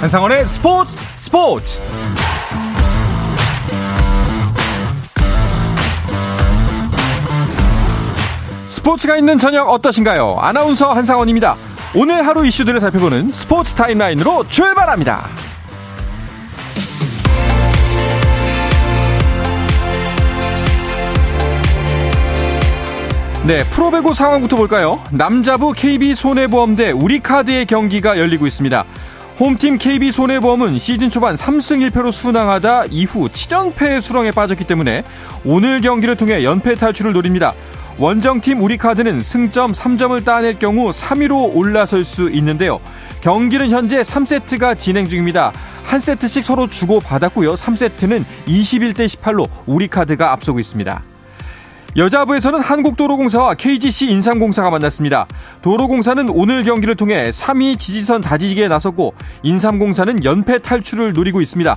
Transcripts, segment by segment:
한상원의 스포츠 스포츠 스포츠가 있는 저녁 어떠신가요? 아나운서 한상원입니다. 오늘 하루 이슈들을 살펴보는 스포츠 타임라인으로 출발합니다. 네, 프로배구 상황부터 볼까요? 남자부 KB손해보험 대 우리카드의 경기가 열리고 있습니다. 홈팀 KB손해보험은 시즌 초반 3승 1패로 순항하다 이후 7연패의 수렁에 빠졌기 때문에 오늘 경기를 통해 연패 탈출을 노립니다. 원정팀 우리카드는 승점 3점을 따낼 경우 3위로 올라설 수 있는데요. 경기는 현재 3세트가 진행 중입니다. 한 세트씩 서로 주고받았고요. 3세트는 21대 18로 우리카드가 앞서고 있습니다. 여자부에서는 한국도로공사와 KGC 인삼공사가 만났습니다. 도로공사는 오늘 경기를 통해 3위 지지선 다지기에 나섰고 인삼공사는 연패 탈출을 노리고 있습니다.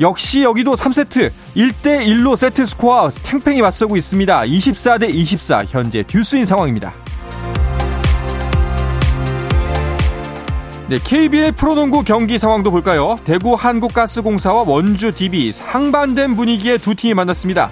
역시 여기도 3세트 1대1로 세트 스코어 탱팽이 맞서고 있습니다. 24대 24 현재 듀스인 상황입니다. 네, KBL 프로농구 경기 상황도 볼까요? 대구 한국가스공사와 원주 DB 상반된 분위기의 두 팀이 만났습니다.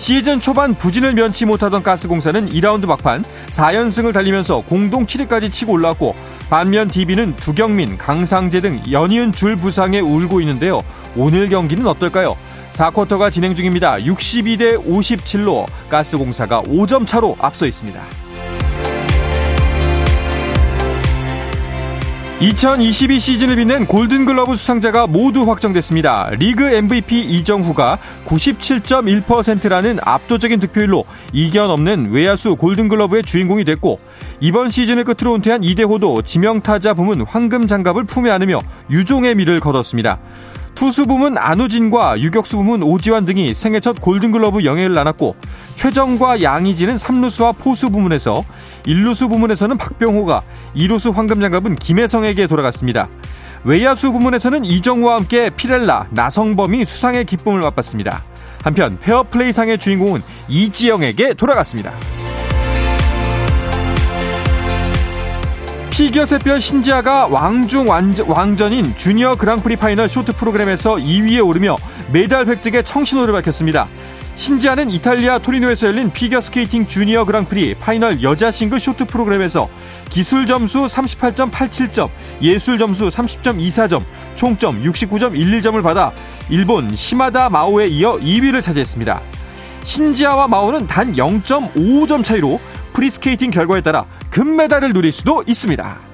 시즌 초반 부진을 면치 못하던 가스공사는 2라운드 막판 4연승을 달리면서 공동 7위까지 치고 올라왔고 반면 DB는 두경민, 강상재 등 연이은 줄 부상에 울고 있는데요. 오늘 경기는 어떨까요? 4쿼터가 진행 중입니다. 62대 57로 가스공사가 5점 차로 앞서 있습니다. 2022 시즌을 빛낸 골든글러브 수상자가 모두 확정됐습니다. 리그 MVP 이정후가 97.1%라는 압도적인 득표율로 이견 없는 외야수 골든글러브의 주인공이 됐고 이번 시즌을 끝으로 은퇴한 이대호도 지명타자 부문 황금 장갑을 품에 안으며 유종의 미를 거뒀습니다. 투수 부문 안우진과 유격수 부문 오지환 등이 생애 첫 골든글러브 영예를 나눴고 최정과 양희진은 3루수와 포수 부문에서 1루수 부문에서는 박병호가 2루수 황금장갑은 김혜성에게 돌아갔습니다. 외야수 부문에서는 이정우와 함께 피렐라, 나성범이 수상의 기쁨을 맛봤습니다. 한편 페어플레이상의 주인공은 이지영에게 돌아갔습니다. 피겨 샛별 신지아가 왕중 왕전인 주니어 그랑프리 파이널 쇼트 프로그램에서 2위에 오르며 메달 획득에 청신호를 밝혔습니다. 신지아는 이탈리아 토리노에서 열린 피겨스케이팅 주니어 그랑프리 파이널 여자 싱글 쇼트 프로그램에서 기술 점수 38.87점, 예술 점수 30.24점, 총점 69.11점을 받아 일본 시마다 마오에 이어 2위를 차지했습니다. 신지아와 마오는 단 0.55점 차이로 프리스케이팅 결과에 따라 금메달을 누릴 수도 있습니다.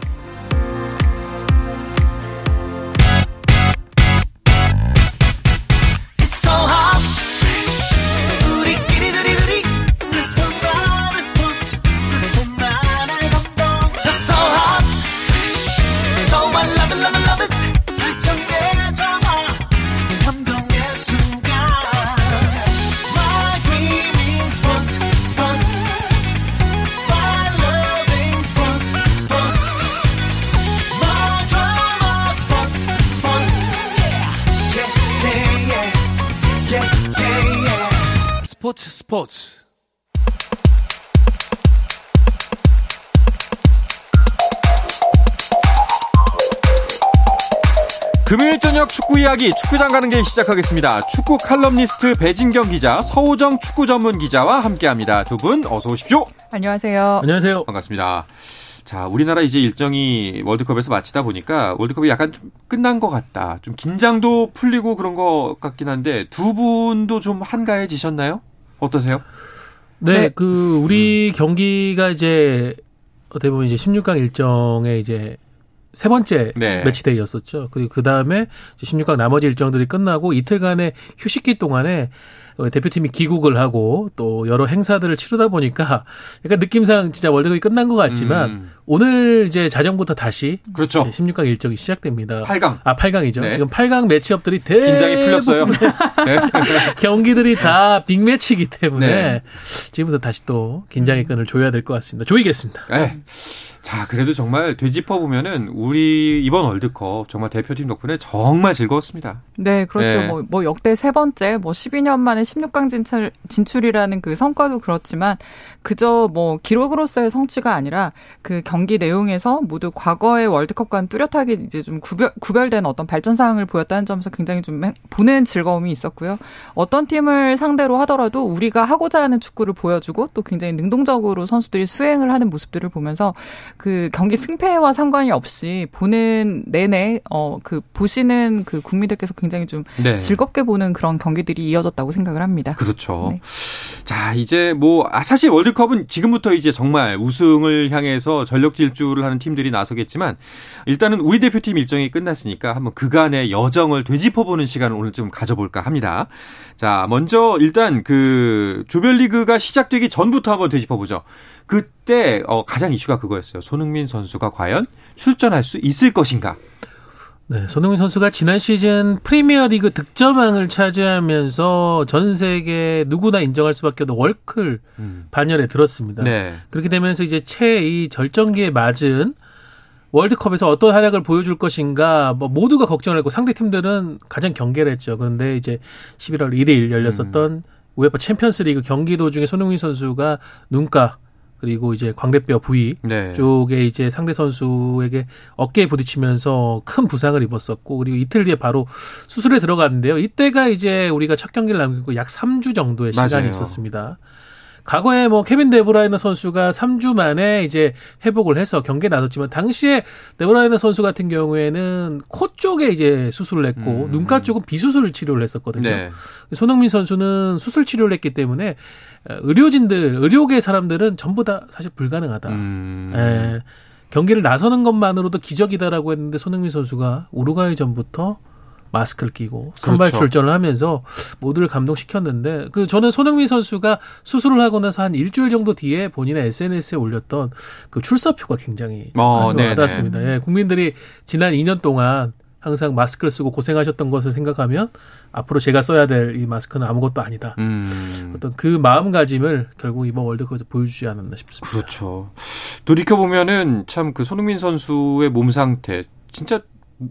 스포츠 스포츠 금요일 저녁 축구 이야기 축구장 가는 길 시작하겠습니다. 축구 칼럼니스트 배진경 기자, 서우정 축구 전문 기자와 함께합니다. 두 분 어서 오십시오. 안녕하세요. 안녕하세요. 반갑습니다. 자, 우리나라 이제 일정이 월드컵에서 마치다 보니까 월드컵이 약간 좀 끝난 것 같다. 좀 긴장도 풀리고 그런 것 같긴 한데 두 분도 좀 한가해지셨나요? 어떠세요? 네, 네. 그 우리 음. 경기가 이제 어떻게 보면 이제 16강 일정에 이제 세 번째 네. 매치데이였었죠. 그리고 그 다음에 16강 나머지 일정들이 끝나고 이틀간의 휴식기 동안에 어, 대표팀이 귀국을 하고 또 여러 행사들을 치르다 보니까 약간 느낌상 진짜 월드컵이 끝난 것 같지만 음. 오늘 이제 자정부터 다시 그렇죠. 16강 일정이 시작됩니다. 8강. 아, 8강이죠. 네. 지금 8강 매치업들이 대 긴장이 풀렸어요. 네. 경기들이 다 빅매치이기 때문에 네. 지금부터 다시 또 긴장의 끈을 조여야 될 것 같습니다. 조이겠습니다. 네. 자, 그래도 정말 되짚어 보면은 우리 이번 월드컵 정말 대표팀 덕분에 정말 즐거웠습니다. 네, 그렇죠. 네. 뭐, 뭐 역대 세 번째, 뭐 12년 만에 16강 진출, 진출이라는 그 성과도 그렇지만 그저 뭐 기록으로서의 성취가 아니라 그 경기 내용에서 모두 과거의 월드컵과는 뚜렷하게 이제 좀 구별, 구별된 어떤 발전 사항을 보였다는 점에서 굉장히 좀 보는 즐거움이 있었고요. 어떤 팀을 상대로 하더라도 우리가 하고자 하는 축구를 보여주고 또 굉장히 능동적으로 선수들이 수행을 하는 모습들을 보면서 그 경기 승패와 상관이 없이 보는 내내 어 그 보시는 그 국민들께서 굉장히 좀 네. 즐겁게 보는 그런 경기들이 이어졌다고 생각을 합니다. 그렇죠. 네. 자, 이제 뭐 아, 사실 월드컵은 지금부터 이제 정말 우승을 향해서 전력 질주를 하는 팀들이 나서겠지만 일단은 우리 대표팀 일정이 끝났으니까 한번 그간의 여정을 되짚어보는 시간을 오늘 좀 가져볼까 합니다. 자, 먼저 일단 그 조별리그가 시작되기 전부터 한번 되짚어보죠. 그때 어, 가장 이슈가 그거였어요. 손흥민 선수가 과연 출전할 수 있을 것인가? 네, 손흥민 선수가 지난 시즌 프리미어리그 득점왕을 차지하면서 전 세계 누구나 인정할 수밖에 없는 월클 음. 반열에 들었습니다. 네. 그렇게 되면서 이제 최 이 절정기에 맞은 월드컵에서 어떤 활약을 보여줄 것인가 뭐 모두가 걱정을 했고 상대 팀들은 가장 경계를 했죠. 그런데 이제 11월 1일 열렸었던 음. UEFA 챔피언스리그 경기 도중에 손흥민 선수가 눈가 그리고 이제 광대뼈 부위 네. 쪽에 이제 상대 선수에게 어깨에 부딪히면서 큰 부상을 입었었고 그리고 이틀 뒤에 바로 수술에 들어갔는데요. 이때가 이제 우리가 첫 경기를 남기고 약 3주 정도의 시간이 맞아요. 있었습니다. 과거에 뭐 케빈 데브라이너 선수가 3주 만에 이제 회복을 해서 경기에 나섰지만 당시에 데브라이너 선수 같은 경우에는 코 쪽에 이제 수술을 했고 음. 눈가 쪽은 비수술 치료를 했었거든요. 네. 손흥민 선수는 수술 치료를 했기 때문에 의료진들, 의료계 사람들은 전부 다 사실 불가능하다. 음. 예. 경기를 나서는 것만으로도 기적이다라고 했는데 손흥민 선수가 우루과이 전부터 마스크를 끼고 선발 그렇죠. 출전을 하면서 모두를 감동시켰는데 그 저는 손흥민 선수가 수술을 하고 나서 한 일주일 정도 뒤에 본인의 SNS에 올렸던 그 출사표가 굉장히 어, 와닿았습니다. 예, 국민들이 지난 2년 동안 항상 마스크를 쓰고 고생하셨던 것을 생각하면 앞으로 제가 써야 될 이 마스크는 아무것도 아니다. 음. 어떤 그 마음가짐을 결국 이번 월드컵에서 보여주지 않았나 싶습니다. 그렇죠. 돌이켜 보면은 참 그 손흥민 선수의 몸 상태 진짜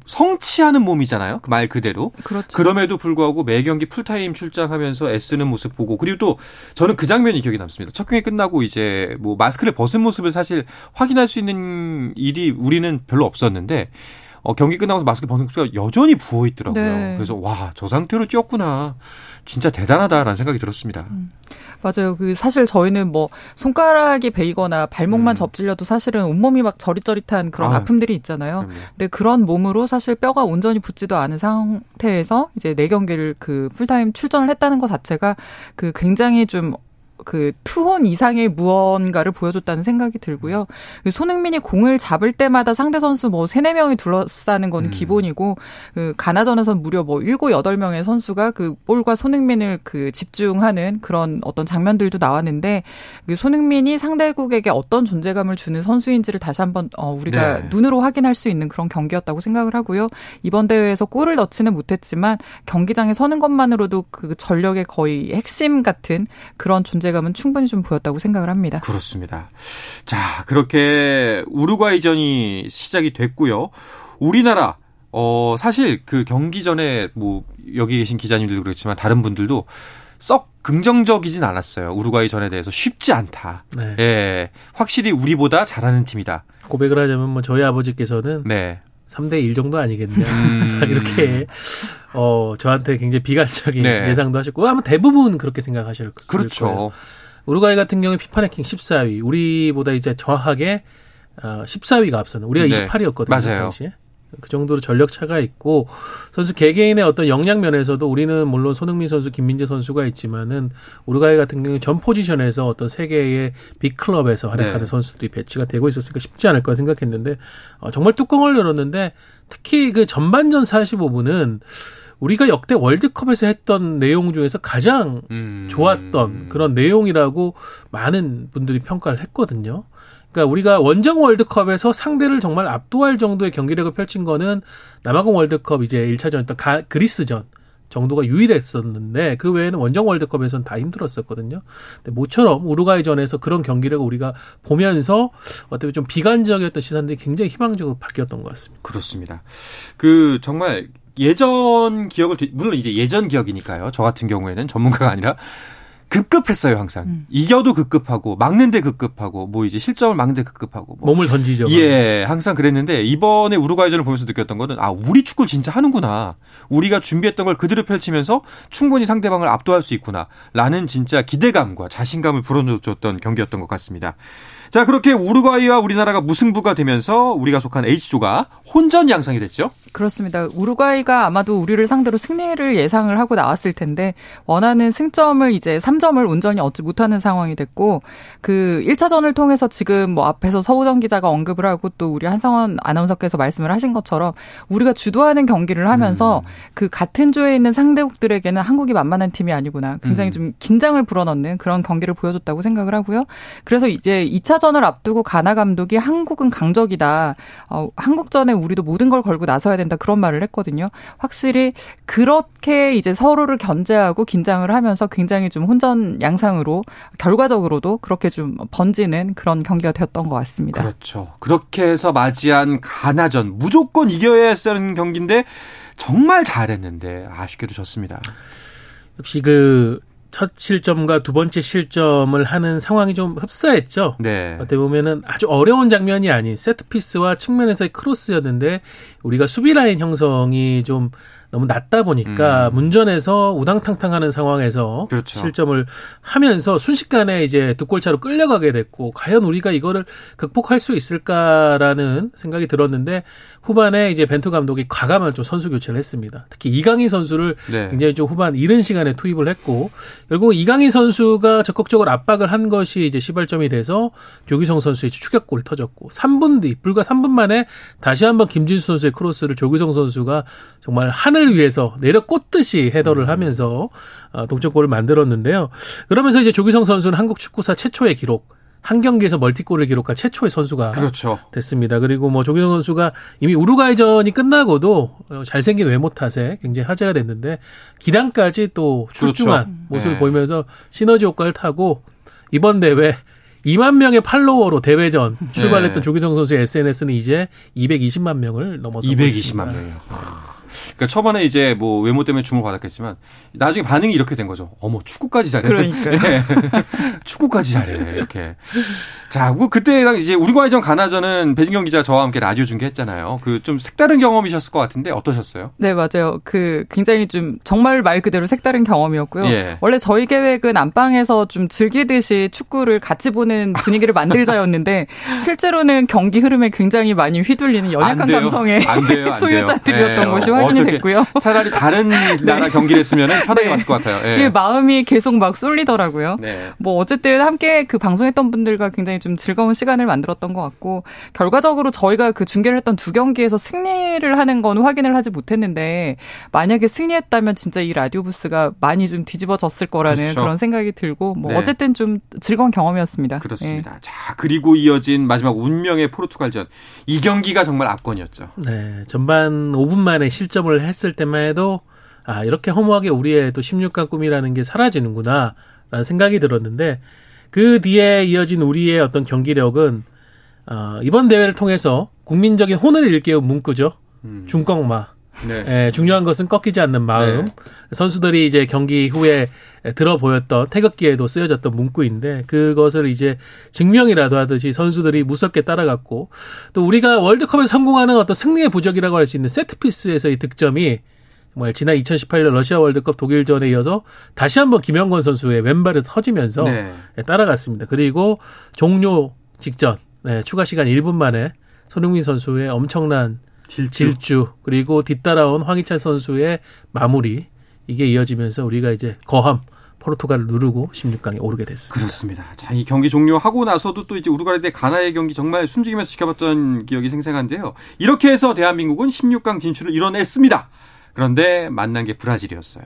성취하는 몸이잖아요. 그 말 그대로. 그렇죠. 그럼에도 불구하고 매 경기 풀타임 출장하면서 애쓰는 모습 보고 그리고 또 저는 그 장면이 기억이 남습니다. 첫 경기 끝나고 이제 뭐 마스크를 벗은 모습을 사실 확인할 수 있는 일이 우리는 별로 없었는데 어, 경기 끝나고 마스크 벗는 모습가 여전히 부어 있더라고요. 네. 그래서 와, 저 상태로 뛰었구나. 진짜 대단하다라는 생각이 들었습니다. 음. 맞아요. 그 사실 저희는 뭐 손가락이 베이거나 발목만 음. 접질려도 사실은 온몸이 막 저릿저릿한 그런 아, 아픔들이 있잖아요. 그럼요. 근데 그런 몸으로 사실 뼈가 온전히 붙지도 않은 상태에서 이제 네 경기를 그 풀타임 출전을 했다는 것 자체가 그 굉장히 좀 그 투혼 이상의 무언가를 보여줬다는 생각이 들고요. 그 손흥민이 공을 잡을 때마다 상대 선수 뭐 세네 명이 둘러싸는 건 음. 기본이고 그 가나전에선 무려 뭐 일곱 여덟 명의 선수가 그 볼과 손흥민을 그 집중하는 그런 어떤 장면들도 나왔는데 그 손흥민이 상대국에게 어떤 존재감을 주는 선수인지를 다시 한번 어 우리가 네. 눈으로 확인할 수 있는 그런 경기였다고 생각을 하고요. 이번 대회에서 골을 넣지는 못했지만 경기장에 서는 것만으로도 그 전력의 거의 핵심 같은 그런 존재 존재감은 충분히 좀 보였다고 생각을 합니다. 그렇습니다. 자, 그렇게 우루과이전이 시작이 됐고요. 우리나라 어 사실 그 경기 전에 뭐 여기 계신 기자님들도 그렇지만 다른 분들도 썩 긍정적이진 않았어요. 우루과이 전에 대해서 쉽지 않다. 네. 예. 확실히 우리보다 잘하는 팀이다. 고백을 하자면 뭐 저희 아버지께서는 네. 3대 1 정도 아니겠냐. 음. 이렇게 어 저한테 굉장히 비관적인 네. 예상도 하셨고 아마 대부분 그렇게 생각하실 그렇죠. 거예요. 우루과이 같은 경우에 피파 랭킹 14위. 우리보다 이제 정확하게 어 14위가 앞서는 우리가 네. 28위였거든요. 맞아요. 당시에. 그 정도로 전력 차가 있고 선수 개개인의 어떤 역량 면에서도 우리는 물론 손흥민 선수, 김민재 선수가 있지만은 우루과이 같은 경우 전 포지션에서 어떤 세계의 빅 클럽에서 활약하는 네. 선수들이 배치가 되고 있었으니까 쉽지 않을 거라 생각했는데 어, 정말 뚜껑을 열었는데 특히 그 전반전 45분은 우리가 역대 월드컵에서 했던 내용 중에서 가장 음. 좋았던 그런 내용이라고 많은 분들이 평가를 했거든요. 그러니까 우리가 원정 월드컵에서 상대를 정말 압도할 정도의 경기력을 펼친 거는 남아공 월드컵 이제 1차전이었던 가, 그리스전 정도가 유일했었는데 그 외에는 원정 월드컵에서는 다 힘들었었거든요. 근데 모처럼 우루과이전에서 그런 경기를 우리가 보면서 어떻게 좀 비관적이었던 시선들이 굉장히 희망적으로 바뀌었던 것 같습니다. 그렇습니다. 그 정말 예전 기억을 물론 이제 예전 기억이니까요. 저 같은 경우에는 전문가가 아니라 급급했어요 항상 음. 이겨도 급급하고 막는데 급급하고 뭐 이제 실점을 막는데 급급하고 뭐. 몸을 던지죠. 예, 항상 그랬는데 이번에 우루과이전을 보면서 느꼈던 거는 아 우리 축구를 진짜 하는구나. 우리가 준비했던 걸 그대로 펼치면서 충분히 상대방을 압도할 수 있구나라는 진짜 기대감과 자신감을 불어넣었던 경기였던 것 같습니다. 자 그렇게 우루과이와 우리나라가 무승부가 되면서 우리가 속한 H조가 혼전 양상이 됐죠. 그렇습니다. 우루과이가 아마도 우리를 상대로 승리를 예상을 하고 나왔을 텐데 원하는 승점을 이제 3점을 온전히 얻지 못하는 상황이 됐고 그 1차전을 통해서 지금 뭐 앞에서 서우정 기자가 언급을 하고 또 우리 한성원 아나운서께서 말씀을 하신 것처럼 우리가 주도하는 경기를 하면서 음. 그 같은 조에 있는 상대국들에게는 한국이 만만한 팀이 아니구나. 굉장히 음. 좀 긴장을 불어넣는 그런 경기를 보여줬다고 생각을 하고요. 그래서 이제 2차전을 앞두고 가나 감독이 한국은 강적이다. 어, 한국전에 우리도 모든 걸 걸고 나서야 된다. 그런 말을 했거든요. 확실히 그렇게 이제 서로를 견제하고 긴장을 하면서 굉장히 좀 혼전 양상으로 결과적으로도 그렇게 좀 번지는 그런 경기가 되었던 것 같습니다. 그렇죠. 그렇게 해서 맞이한 가나전 무조건 이겨야 하는 경기인데 정말 잘했는데 아쉽게도 졌습니다. 역시 그 첫 실점과 두 번째 실점을 하는 상황이 좀 흡사했죠. 네. 어떻게 보면은 아주 어려운 장면이 아닌 세트피스와 측면에서의 크로스였는데 우리가 수비 라인 형성이 좀 너무 낮다 보니까 음. 문전에서 우당탕탕하는 상황에서 그렇죠. 실점을 하면서 순식간에 이제 두 골차로 끌려가게 됐고 과연 우리가 이거를 극복할 수 있을까라는 생각이 들었는데 후반에 이제 벤투 감독이 과감한 좀 선수 교체를 했습니다. 특히 이강인 선수를 네. 굉장히 좀 후반 이른 시간에 투입을 했고 결국 이강인 선수가 적극적으로 압박을 한 것이 이제 시발점이 돼서 조규성 선수의 추격골이 터졌고 3분 뒤 불과 3분 만에 다시 한번 김진수 선수의 크로스를 조규성 선수가 정말 하늘 위에서 내려 꽂듯이 헤더를 음. 하면서 어, 동점골을 만들었는데요. 그러면서 이제 조규성 선수는 한국 축구사 최초의 기록 한 경기에서 멀티골을 기록한 최초의 선수가 그렇죠. 됐습니다. 그리고 뭐 조규성 선수가 이미 우루과이전이 끝나고도 어, 잘생긴 외모 탓에 굉장히 화제가 됐는데 기량까지 또 출중한 그렇죠. 모습을 네. 보이면서 시너지 효과를 타고 이번 대회 2만 명의 팔로워로 대회전 출발했던 네. 조규성 선수의 SNS는 이제 220만 명을 넘어서 220만 명이요. 그러니까 초반에 이제 뭐 외모 때문에 주목을 받았겠지만 나중에 반응이 이렇게 된 거죠. 어머 축구까지 잘해. 그러니까요. 네. 축구까지 잘해 이렇게. 자, 뭐 그때 이제 우리과이전 가나전은 배진경 기자 저와 함께 라디오 중계했잖아요. 그 좀 색다른 경험이셨을 것 같은데 어떠셨어요? 네, 맞아요. 그 굉장히 좀 정말 말 그대로 색다른 경험이었고요. 예. 원래 저희 계획은 안방에서 좀 즐기듯이 축구를 같이 보는 분위기를 만들자였는데 실제로는 경기 흐름에 굉장히 많이 휘둘리는 연약한 감성의 소유자들이었던 네. 것이 확인이 됐고요. 차라리 다른 나라 경기를 했으면 편하게 네. 봤을 것 같아요. 예. 네, 마음이 계속 막 쏠리더라고요. 네. 뭐 어쨌든 함께 그 방송했던 분들과 굉장히 좀 즐거운 시간을 만들었던 것 같고 결과적으로 저희가 그 중계를 했던 두 경기에서 승리를 하는 건 확인을 하지 못했는데 만약에 승리했다면 진짜 이 라디오 부스가 많이 좀 뒤집어졌을 거라는 그렇죠. 그런 생각이 들고 뭐 네. 어쨌든 좀 즐거운 경험이었습니다. 그렇습니다. 네. 자 그리고 이어진 마지막 운명의 포르투갈전 이 경기가 정말 압권이었죠. 네 전반 5분 만에 실점 을 했을 때만 해도 아 이렇게 허무하게 우리의 또 16강 꿈이라는 게 사라지는구나라는 생각이 들었는데 그 뒤에 이어진 우리의 어떤 경기력은 어, 이번 대회를 통해서 국민적인 혼을 일깨운 문구죠. 음. 중꺾마. 네. 예, 중요한 것은 꺾이지 않는 마음. 네. 선수들이 이제 경기 후에 들어 보였던 태극기에도 쓰여졌던 문구인데 그것을 이제 증명이라도 하듯이 선수들이 무섭게 따라갔고 또 우리가 월드컵에 성공하는 어떤 승리의 부적이라고 할 수 있는 세트피스에서의 득점이 정말 지난 2018년 러시아 월드컵 독일전에 이어서 다시 한번 김영권 선수의 왼발을 터지면서 네. 따라갔습니다. 그리고 종료 직전 네, 추가 시간 1분 만에 손흥민 선수의 엄청난 질주. 질주 그리고 뒤따라온 황희찬 선수의 마무리 이게 이어지면서 우리가 이제 거함 포르투갈을 누르고 16강에 오르게 됐습니다. 그렇습니다. 자, 이 경기 종료하고 나서도 또 이제 우루과이 대 가나의 경기 정말 숨죽이면서 지켜봤던 기억이 생생한데요. 이렇게 해서 대한민국은 16강 진출을 이뤄냈습니다. 그런데 만난 게 브라질이었어요.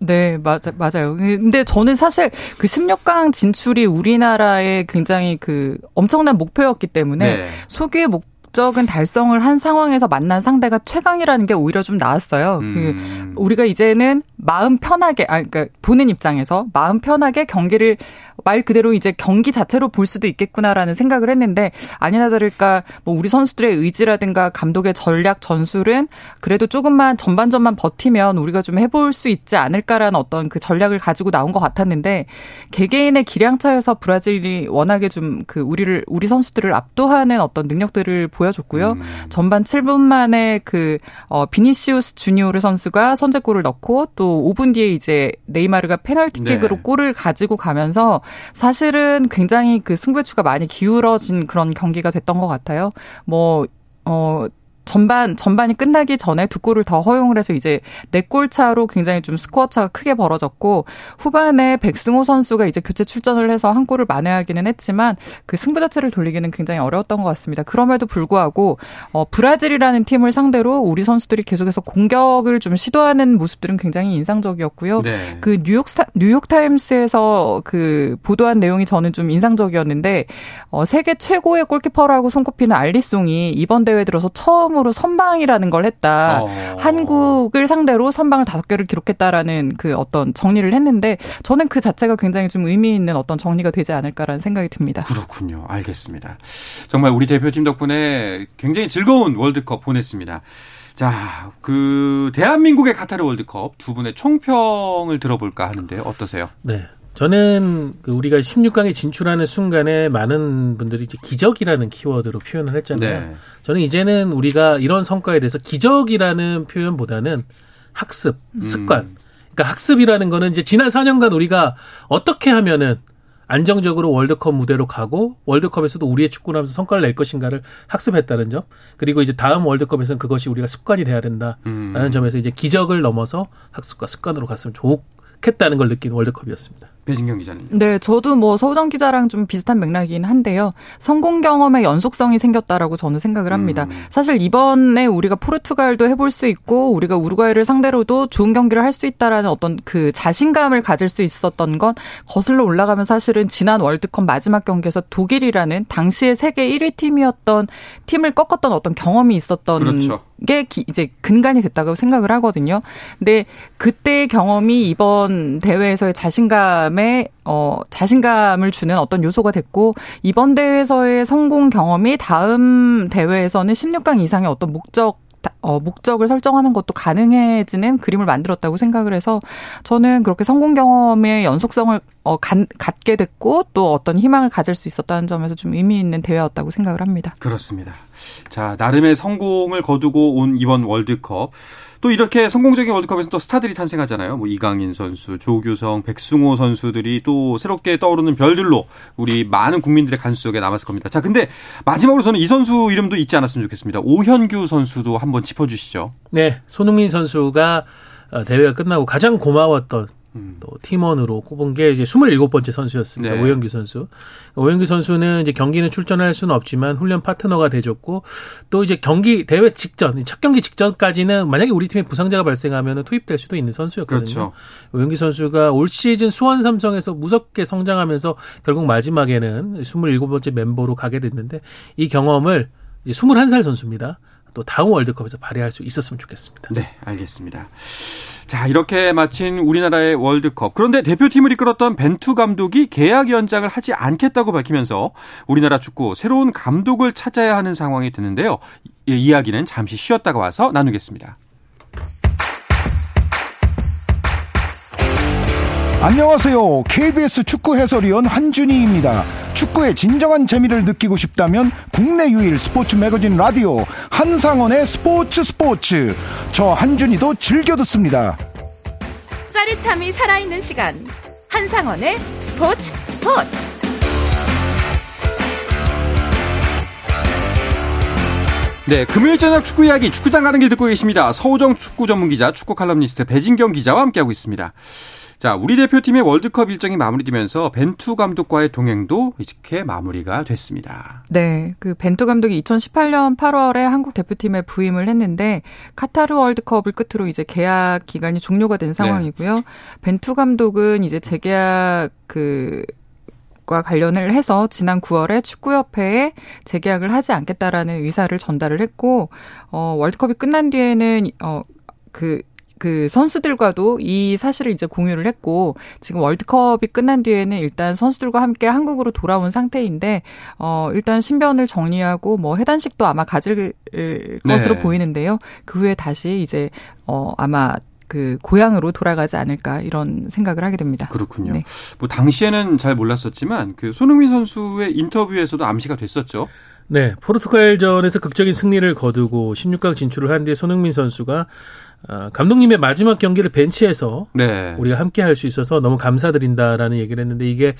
네, 맞아, 맞아요. 근데 저는 사실 그 16강 진출이 우리나라의 굉장히 그 엄청난 목표였기 때문에 네. 소기의 목 목적은 달성을 한 상황에서 만난 상대가 최강이라는 게 오히려 좀 나았어요. 그 음. 그 우리가 이제는 마음 편하게 아 그러니까 보는 입장에서 마음 편하게 경기를 말 그대로 이제 경기 자체로 볼 수도 있겠구나라는 생각을 했는데 아니나 다를까 뭐 우리 선수들의 의지라든가 감독의 전략 전술은 그래도 조금만 전반전만 버티면 우리가 좀 해볼 수 있지 않을까라는 어떤 그 전략을 가지고 나온 것 같았는데 개개인의 기량차에서 브라질이 워낙에 좀 그 우리를 우리 선수들을 압도하는 어떤 능력들을 보여줬고요. 음. 전반 7분 만에 그 어, 비니시우스 주니오르 선수가 선제골을 넣고 또 5분 뒤에 이제 네이마르가 페널티킥으로 네. 골을 가지고 가면서 사실은 굉장히 그 승부추가 많이 기울어진 그런 경기가 됐던 것 같아요. 뭐, 어, 전반 전반이 끝나기 전에 두 골을 더 허용을 해서 이제 네 골 차로 굉장히 좀 스코어 차가 크게 벌어졌고 후반에 백승호 선수가 이제 교체 출전을 해서 한 골을 만회하기는 했지만 그 승부 자체를 돌리기는 굉장히 어려웠던 것 같습니다. 그럼에도 불구하고 어 브라질이라는 팀을 상대로 우리 선수들이 계속해서 공격을 좀 시도하는 모습들은 굉장히 인상적이었고요. 네. 그 뉴욕 뉴욕 타임스에서 그 보도한 내용이 저는 좀 인상적이었는데 어 세계 최고의 골키퍼라고 손꼽히는 알리송이 이번 대회 들어서 처음 처음으로 선방이라는 걸 했다. 어. 한국을 상대로 선방을 다섯 개를 기록했다라는 그 어떤 정리를 했는데 저는 그 자체가 굉장히 좀 의미 있는 어떤 정리가 되지 않을까라는 생각이 듭니다. 그렇군요. 알겠습니다. 정말 우리 대표팀 덕분에 굉장히 즐거운 월드컵 보냈습니다. 자, 그 대한민국의 카타르 월드컵 두 분의 총평을 들어볼까 하는데 어떠세요? 네. 저는 그 우리가 16강에 진출하는 순간에 많은 분들이 이제 기적이라는 키워드로 표현을 했잖아요. 네. 저는 이제는 우리가 이런 성과에 대해서 기적이라는 표현보다는 학습, 음. 습관. 음. 그러니까 학습이라는 거는 이제 지난 4년간 우리가 어떻게 하면은 안정적으로 월드컵 무대로 가고 월드컵에서도 우리의 축구를 하면서 성과를 낼 것인가를 학습했다는 점 그리고 이제 다음 월드컵에서는 그것이 우리가 습관이 돼야 된다라는 음. 점에서 이제 기적을 넘어서 학습과 습관으로 갔으면 좋겠다는 걸 느낀 월드컵이었습니다. 배진경 기자님. 네, 저도 뭐 서우정 기자랑 좀 비슷한 맥락이긴 한데요. 성공 경험의 연속성이 생겼다라고 저는 생각을 합니다. 음. 사실 이번에 우리가 포르투갈도 해볼 수 있고 우리가 우루과이를 상대로도 좋은 경기를 할 수 있다라는 어떤 그 자신감을 가질 수 있었던 건 거슬러 올라가면 사실은 지난 월드컵 마지막 경기에서 독일이라는 당시에 세계 1위 팀이었던 팀을 꺾었던 어떤 경험이 있었던 그렇죠. 게 이제 근간이 됐다고 생각을 하거든요. 근데 그때의 경험이 이번 대회에서의 자신감 자신감에 어 자신감을 주는 어떤 요소가 됐고 이번 대회에서의 성공 경험이 다음 대회에서는 16강 이상의 어떤 목적 어, 목적을 설정하는 것도 가능해지는 그림을 만들었다고 생각을 해서 저는 그렇게 성공 경험의 연속성을 어, 간, 갖게 됐고 또 어떤 희망을 가질 수 있었다는 점에서 좀 의미 있는 대회였다고 생각을 합니다. 그렇습니다. 자, 나름의 성공을 거두고 온 이번 월드컵. 또 이렇게 성공적인 월드컵에서 또 스타들이 탄생하잖아요. 뭐 이강인 선수, 조규성, 백승호 선수들이 또 새롭게 떠오르는 별들로 우리 많은 국민들의 간수 속에 남았을 겁니다. 자, 근데 마지막으로 저는 이 선수 이름도 잊지 않았으면 좋겠습니다. 오현규 선수도 한번 짚어주시죠. 네, 손흥민 선수가 어, 대회가 끝나고 가장 고마웠던 음. 또 팀원으로 꼽은 게 이제 27번째 선수였습니다. 네. 오영규 선수. 오영규 선수는 이제 경기는 출전할 수는 없지만 훈련 파트너가 돼줬고 또 이제 경기 대회 직전 첫 경기 직전까지는 만약에 우리 팀에 부상자가 발생하면 투입될 수도 있는 선수였거든요. 그렇죠. 오영규 선수가 올 시즌 수원 삼성에서 무섭게 성장하면서 결국 마지막에는 27번째 멤버로 가게 됐는데 이 경험을 이제 21살 선수입니다. 또 다음 월드컵에서 발휘할 수 있었으면 좋겠습니다. 네, 알겠습니다. 자, 이렇게 마친 우리나라의 월드컵. 그런데 대표팀을 이끌었던 벤투 감독이 계약 연장을 하지 않겠다고 밝히면서 우리나라 축구 새로운 감독을 찾아야 하는 상황이 되는데요. 이 이야기는 잠시 쉬었다가 와서 나누겠습니다. 안녕하세요. KBS 축구 해설위원 한준희입니다. 축구의 진정한 재미를 느끼고 싶다면 국내 유일 스포츠 매거진 라디오 한상원의 스포츠 스포츠. 저 한준희도 즐겨 듣습니다. 짜릿함이 살아있는 시간. 한상원의 스포츠 스포츠. 네, 금요일 저녁 축구 이야기 축구장 가는 길 듣고 계십니다. 서우정 축구 전문 기자, 축구 칼럼니스트 배진경 기자와 함께하고 있습니다. 자, 우리 대표팀의 월드컵 일정이 마무리되면서 벤투 감독과의 동행도 이렇게 마무리가 됐습니다. 네, 그 벤투 감독이 2018년 8월에 한국 대표팀에 부임을 했는데 카타르 월드컵을 끝으로 이제 계약 기간이 종료가 된 상황이고요. 네. 벤투 감독은 이제 재계약 그과 관련을 해서 지난 9월에 축구협회에 재계약을 하지 않겠다라는 의사를 전달을 했고 어 월드컵이 끝난 뒤에는 어그 그 선수들과도 이 사실을 이제 공유를 했고 지금 월드컵이 끝난 뒤에는 일단 선수들과 함께 한국으로 돌아온 상태인데 어 일단 신변을 정리하고 뭐 해단식도 아마 가질 것으로 네. 보이는데요. 그 후에 다시 이제 어 아마 그 고향으로 돌아가지 않을까 이런 생각을 하게 됩니다. 그렇군요. 네. 뭐 당시에는 잘 몰랐었지만 그 손흥민 선수의 인터뷰에서도 암시가 됐었죠. 네, 포르투갈전에서 극적인 승리를 거두고 16강 진출을 한 뒤에 손흥민 선수가 어, 감독님의 마지막 경기를 벤치에서 네. 우리가 함께 할 수 있어서 너무 감사드린다라는 얘기를 했는데 이게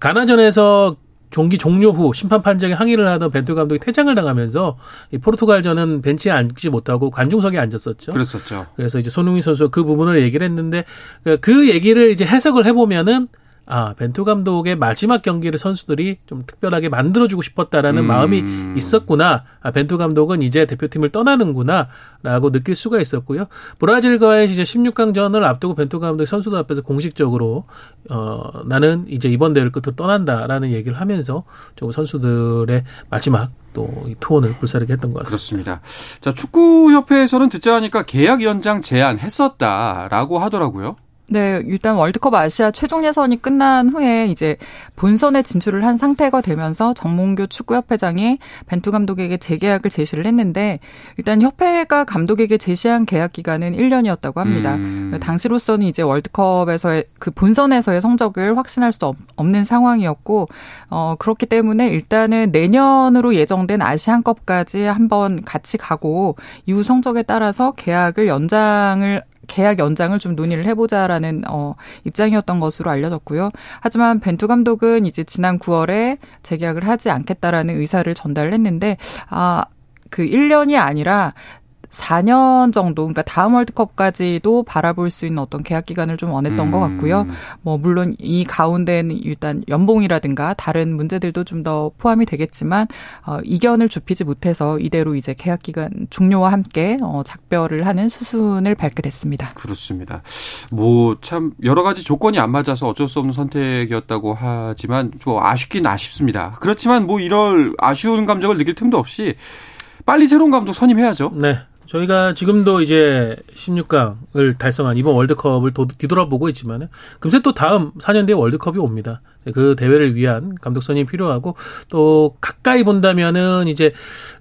가나전에서 종기 종료 후 심판 판정에 항의를 하던 벤투 감독이 퇴장을 당하면서 이 포르투갈전은 벤치에 앉지 못하고 관중석에 앉았었죠. 그랬었죠. 그래서 이제 손흥민 선수가 그 부분을 얘기를 했는데 그 얘기를 이제 해석을 해보면은 아, 벤투 감독의 마지막 경기를 선수들이 좀 특별하게 만들어주고 싶었다라는 음. 마음이 있었구나. 아, 벤투 감독은 이제 대표팀을 떠나는구나. 라고 느낄 수가 있었고요. 브라질과의 이제 16강전을 앞두고 벤투 감독이 선수들 앞에서 공식적으로, 어, 나는 이제 이번 대회를 끝으로 떠난다라는 얘기를 하면서 좀 선수들의 마지막 또이 투혼을 불사르게 했던 것 같습니다. 그렇습니다. 자, 축구협회에서는 듣자 하니까 계약 연장 제안 했었다라고 하더라고요. 네, 일단 월드컵 아시아 최종 예선이 끝난 후에 이제 본선에 진출을 한 상태가 되면서 정몽규 축구협회장이 벤투 감독에게 재계약을 제시를 했는데 일단 협회가 감독에게 제시한 계약 기간은 1년이었다고 합니다. 음. 당시로서는 이제 월드컵에서의 그 본선에서의 성적을 확신할 수 없는 상황이었고 어 그렇기 때문에 일단은 내년으로 예정된 아시안컵까지 한번 같이 가고 이후 성적에 따라서 계약을 연장을 계약 연장을 좀 논의를 해보자라는 어, 입장이었던 것으로 알려졌고요. 하지만 벤투 감독은 이제 지난 9월에 재계약을 하지 않겠다라는 의사를 전달을 했는데 아. 그 1년이 아니라 4년 정도, 그러니까 다음 월드컵까지도 바라볼 수 있는 어떤 계약 기간을 좀 원했던 음. 것 같고요. 뭐 물론 이 가운데는 일단 연봉이라든가 다른 문제들도 좀 더 포함이 되겠지만 어, 이견을 좁히지 못해서 이대로 이제 계약 기간 종료와 함께 어, 작별을 하는 수순을 밟게 됐습니다. 그렇습니다. 뭐 참 여러 가지 조건이 안 맞아서 어쩔 수 없는 선택이었다고 하지만 뭐 아쉽긴 아쉽습니다. 그렇지만 뭐 이럴 아쉬운 감정을 느낄 틈도 없이 빨리 새로운 감독 선임해야죠. 네. 저희가 지금도 이제 16강을 달성한 이번 월드컵을 뒤돌아보고 있지만은 금세 또 다음 4년 뒤에 월드컵이 옵니다. 그 대회를 위한 감독 선임이 필요하고 또 가까이 본다면은 이제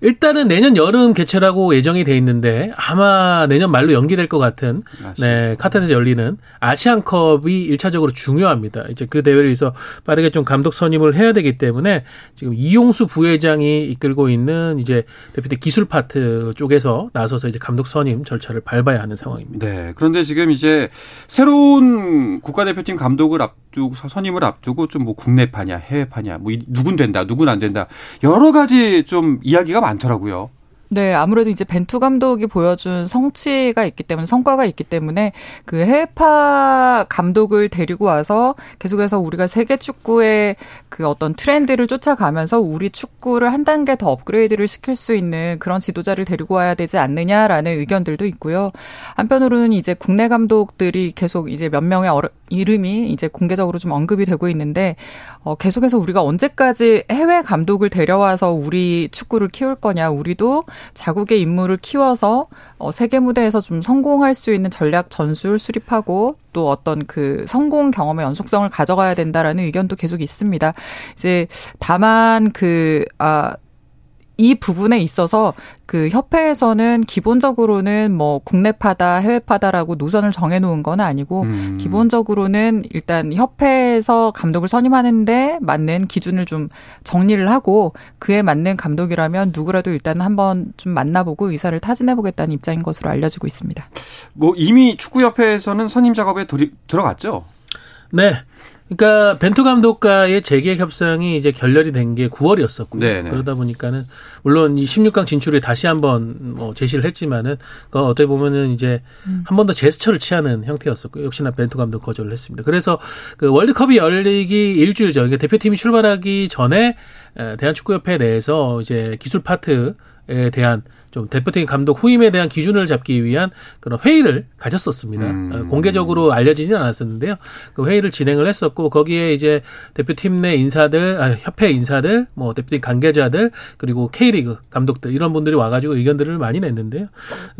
일단은 내년 여름 개최라고 예정이 돼 있는데 아마 내년 말로 연기될 것 같은 네 카타르에서 열리는 아시안컵이 1차적으로 중요합니다. 이제 그 대회를 위해서 빠르게 좀 감독 선임을 해야 되기 때문에 지금 이용수 부회장이 이끌고 있는 이제 대표팀 기술 파트 쪽에서 나서서 이제 감독 선임 절차를 밟아야 하는 상황입니다. 네. 그런데 지금 이제 새로운 국가대표팀 감독을 앞 두고 선임을 앞두고 좀 뭐 국내파냐 해외파냐 뭐 누군 된다 누군 안 된다 여러 가지 좀 이야기가 많더라고요. 네, 아무래도 이제 벤투 감독이 보여준 성취가 있기 때문에 성과가 있기 때문에 그 해외파 감독을 데리고 와서 계속해서 우리가 세계 축구의 그 어떤 트렌드를 쫓아가면서 우리 축구를 한 단계 더 업그레이드를 시킬 수 있는 그런 지도자를 데리고 와야 되지 않느냐라는 의견들도 있고요. 한편으로는 이제 국내 감독들이 계속 이제 몇 명의 이름이 이제 공개적으로 좀 언급이 되고 있는데 어 계속해서 우리가 언제까지 해외 감독을 데려와서 우리 축구를 키울 거냐 우리도 자국의 인물을 키워서 어, 세계 무대에서 좀 성공할 수 있는 전략 전술 수립하고 또 어떤 그 성공 경험의 연속성을 가져가야 된다라는 의견도 계속 있습니다. 이제 다만 그, 아, 이 부분에 있어서 그 협회에서는 기본적으로는 뭐 국내파다 해외파다라고 노선을 정해놓은 건 아니고 음. 기본적으로는 일단 협회에서 감독을 선임하는데 맞는 기준을 좀 정리를 하고 그에 맞는 감독이라면 누구라도 일단 한번 좀 만나보고 의사를 타진해보겠다는 입장인 것으로 알려지고 있습니다. 뭐 이미 축구협회에서는 선임 작업에 들어갔죠? 네. 그러니까 벤투 감독과의 재계약 협상이 이제 결렬이 된 게 9월이었었고요. 네네. 그러다 보니까는 물론 이 16강 진출을 다시 한번 뭐 제시를 했지만은 그 어떻게 보면은 이제 음. 한번 더 제스처를 취하는 형태였었고 역시나 벤투 감독 거절을 했습니다. 그래서 그 월드컵이 열리기 일주일 전, 그러니까 대표팀이 출발하기 전에 대한축구협회 내에서 이제 기술 파트 대한 좀 대표팀 감독 후임에 대한 기준을 잡기 위한 그런 회의를 가졌었습니다. 음. 어, 공개적으로 알려지지는 않았었는데요. 그 회의를 진행을 했었고 거기에 이제 대표팀 내 인사들, 아, 협회 인사들, 뭐 대표팀 관계자들 그리고 K리그 감독들 이런 분들이 와가지고 의견들을 많이 냈는데요.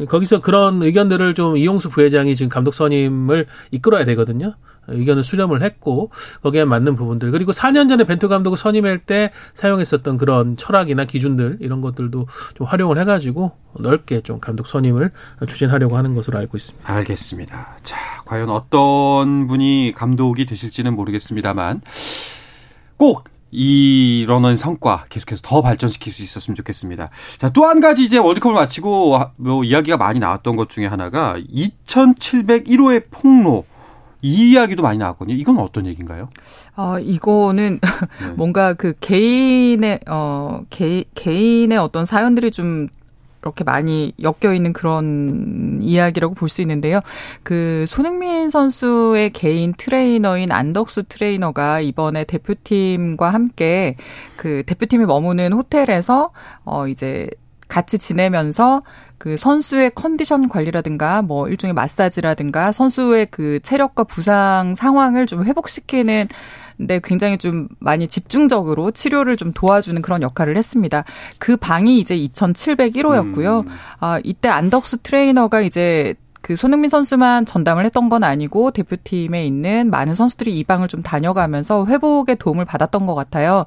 거기서 그런 의견들을 좀 이용수 부회장이 지금 감독 선임을 이끌어야 되거든요. 의견을 수렴을 했고 거기에 맞는 부분들 그리고 4년 전에 벤투 감독을 선임할 때 사용했었던 그런 철학이나 기준들 이런 것들도 좀 활용을 해가지고 넓게 좀 감독 선임을 추진하려고 하는 것으로 알고 있습니다. 알겠습니다. 자, 과연 어떤 분이 감독이 되실지는 모르겠습니다만 꼭 이런원 성과 계속해서 더 발전시킬 수 있었으면 좋겠습니다. 자, 또 한 가지 이제 월드컵을 마치고 뭐 이야기가 많이 나왔던 것 중에 하나가 2701호의 폭로 이 이야기도 많이 나왔거든요. 이건 어떤 얘기인가요? 어, 이거는 네. 뭔가 그 개인의 어 개, 개인의 어떤 사연들이 좀 이렇게 많이 엮여 있는 그런 이야기라고 볼 수 있는데요. 그 손흥민 선수의 개인 트레이너인 안덕수 트레이너가 이번에 대표팀과 함께 그 대표팀이 머무는 호텔에서 어 이제 같이 지내면서 그 선수의 컨디션 관리라든가 뭐 일종의 마사지라든가 선수의 그 체력과 부상 상황을 좀 회복시키는 데 굉장히 좀 많이 집중적으로 치료를 좀 도와주는 그런 역할을 했습니다. 그 방이 이제 2,701호였고요. 음. 아, 이때 안덕수 트레이너가 이제 그 손흥민 선수만 전담을 했던 건 아니고 대표팀에 있는 많은 선수들이 이 방을 좀 다녀가면서 회복에 도움을 받았던 것 같아요.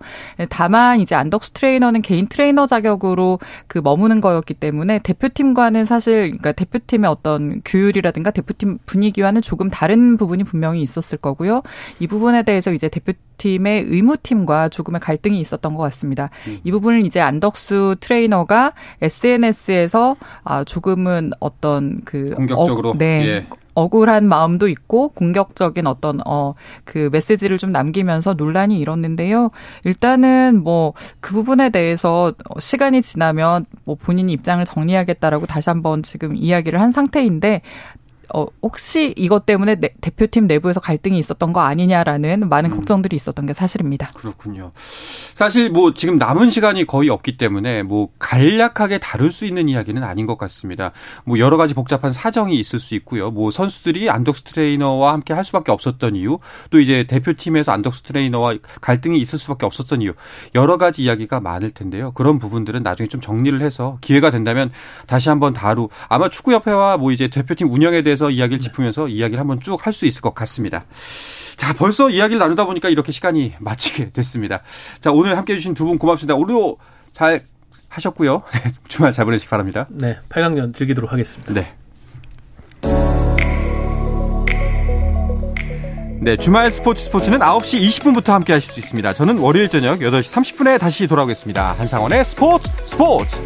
다만 이제 안덕수 트레이너는 개인 트레이너 자격으로 그 머무는 거였기 때문에 대표팀과는 사실 그러니까 대표팀의 어떤 규율이라든가 대표팀 분위기와는 조금 다른 부분이 분명히 있었을 거고요. 이 부분에 대해서 이제 대표 팀의 의무팀과 조금의 갈등이 있었던 것 같습니다. 음. 이 부분을 이제 안덕수 트레이너가 SNS에서 아 조금은 어떤 그 공격적으로 어, 네. 예. 억울한 마음도 있고 공격적인 어떤 어 그 메시지를 좀 남기면서 논란이 일었는데요. 일단은 뭐 그 부분에 대해서 시간이 지나면 뭐 본인이 입장을 정리하겠다라고 다시 한번 지금 이야기를 한 상태인데 어, 혹시 이것 때문에 내, 대표팀 내부에서 갈등이 있었던 거 아니냐라는 많은 음. 걱정들이 있었던 게 사실입니다. 그렇군요. 사실 뭐 지금 남은 시간이 거의 없기 때문에 뭐 간략하게 다룰 수 있는 이야기는 아닌 것 같습니다. 뭐 여러 가지 복잡한 사정이 있을 수 있고요. 뭐 선수들이 안덕스 트레이너와 함께 할 수밖에 없었던 이유, 또 이제 대표팀에서 안덕스 트레이너와 갈등이 있을 수밖에 없었던 이유, 여러 가지 이야기가 많을 텐데요. 그런 부분들은 나중에 좀 정리를 해서 기회가 된다면 다시 한번 다루. 아마 축구협회와 뭐 이제 대표팀 운영에 대해서 대해서 이야기를 짚으면서 이야기를 한번 쭉 할 수 있을 것 같습니다. 자, 벌써 이야기를 나누다 보니까 이렇게 시간이 마치게 됐습니다. 자, 오늘 함께 해주신 두 분 고맙습니다. 오늘도 잘 하셨고요. 네, 주말 잘 보내시기 바랍니다. 네, 8강년 즐기도록 하겠습니다. 네. 네, 주말 스포츠 스포츠는 9시 20분부터 함께 하실 수 있습니다. 저는 월요일 저녁 8시 30분에 다시 돌아오겠습니다. 한상원의 스포츠 스포츠!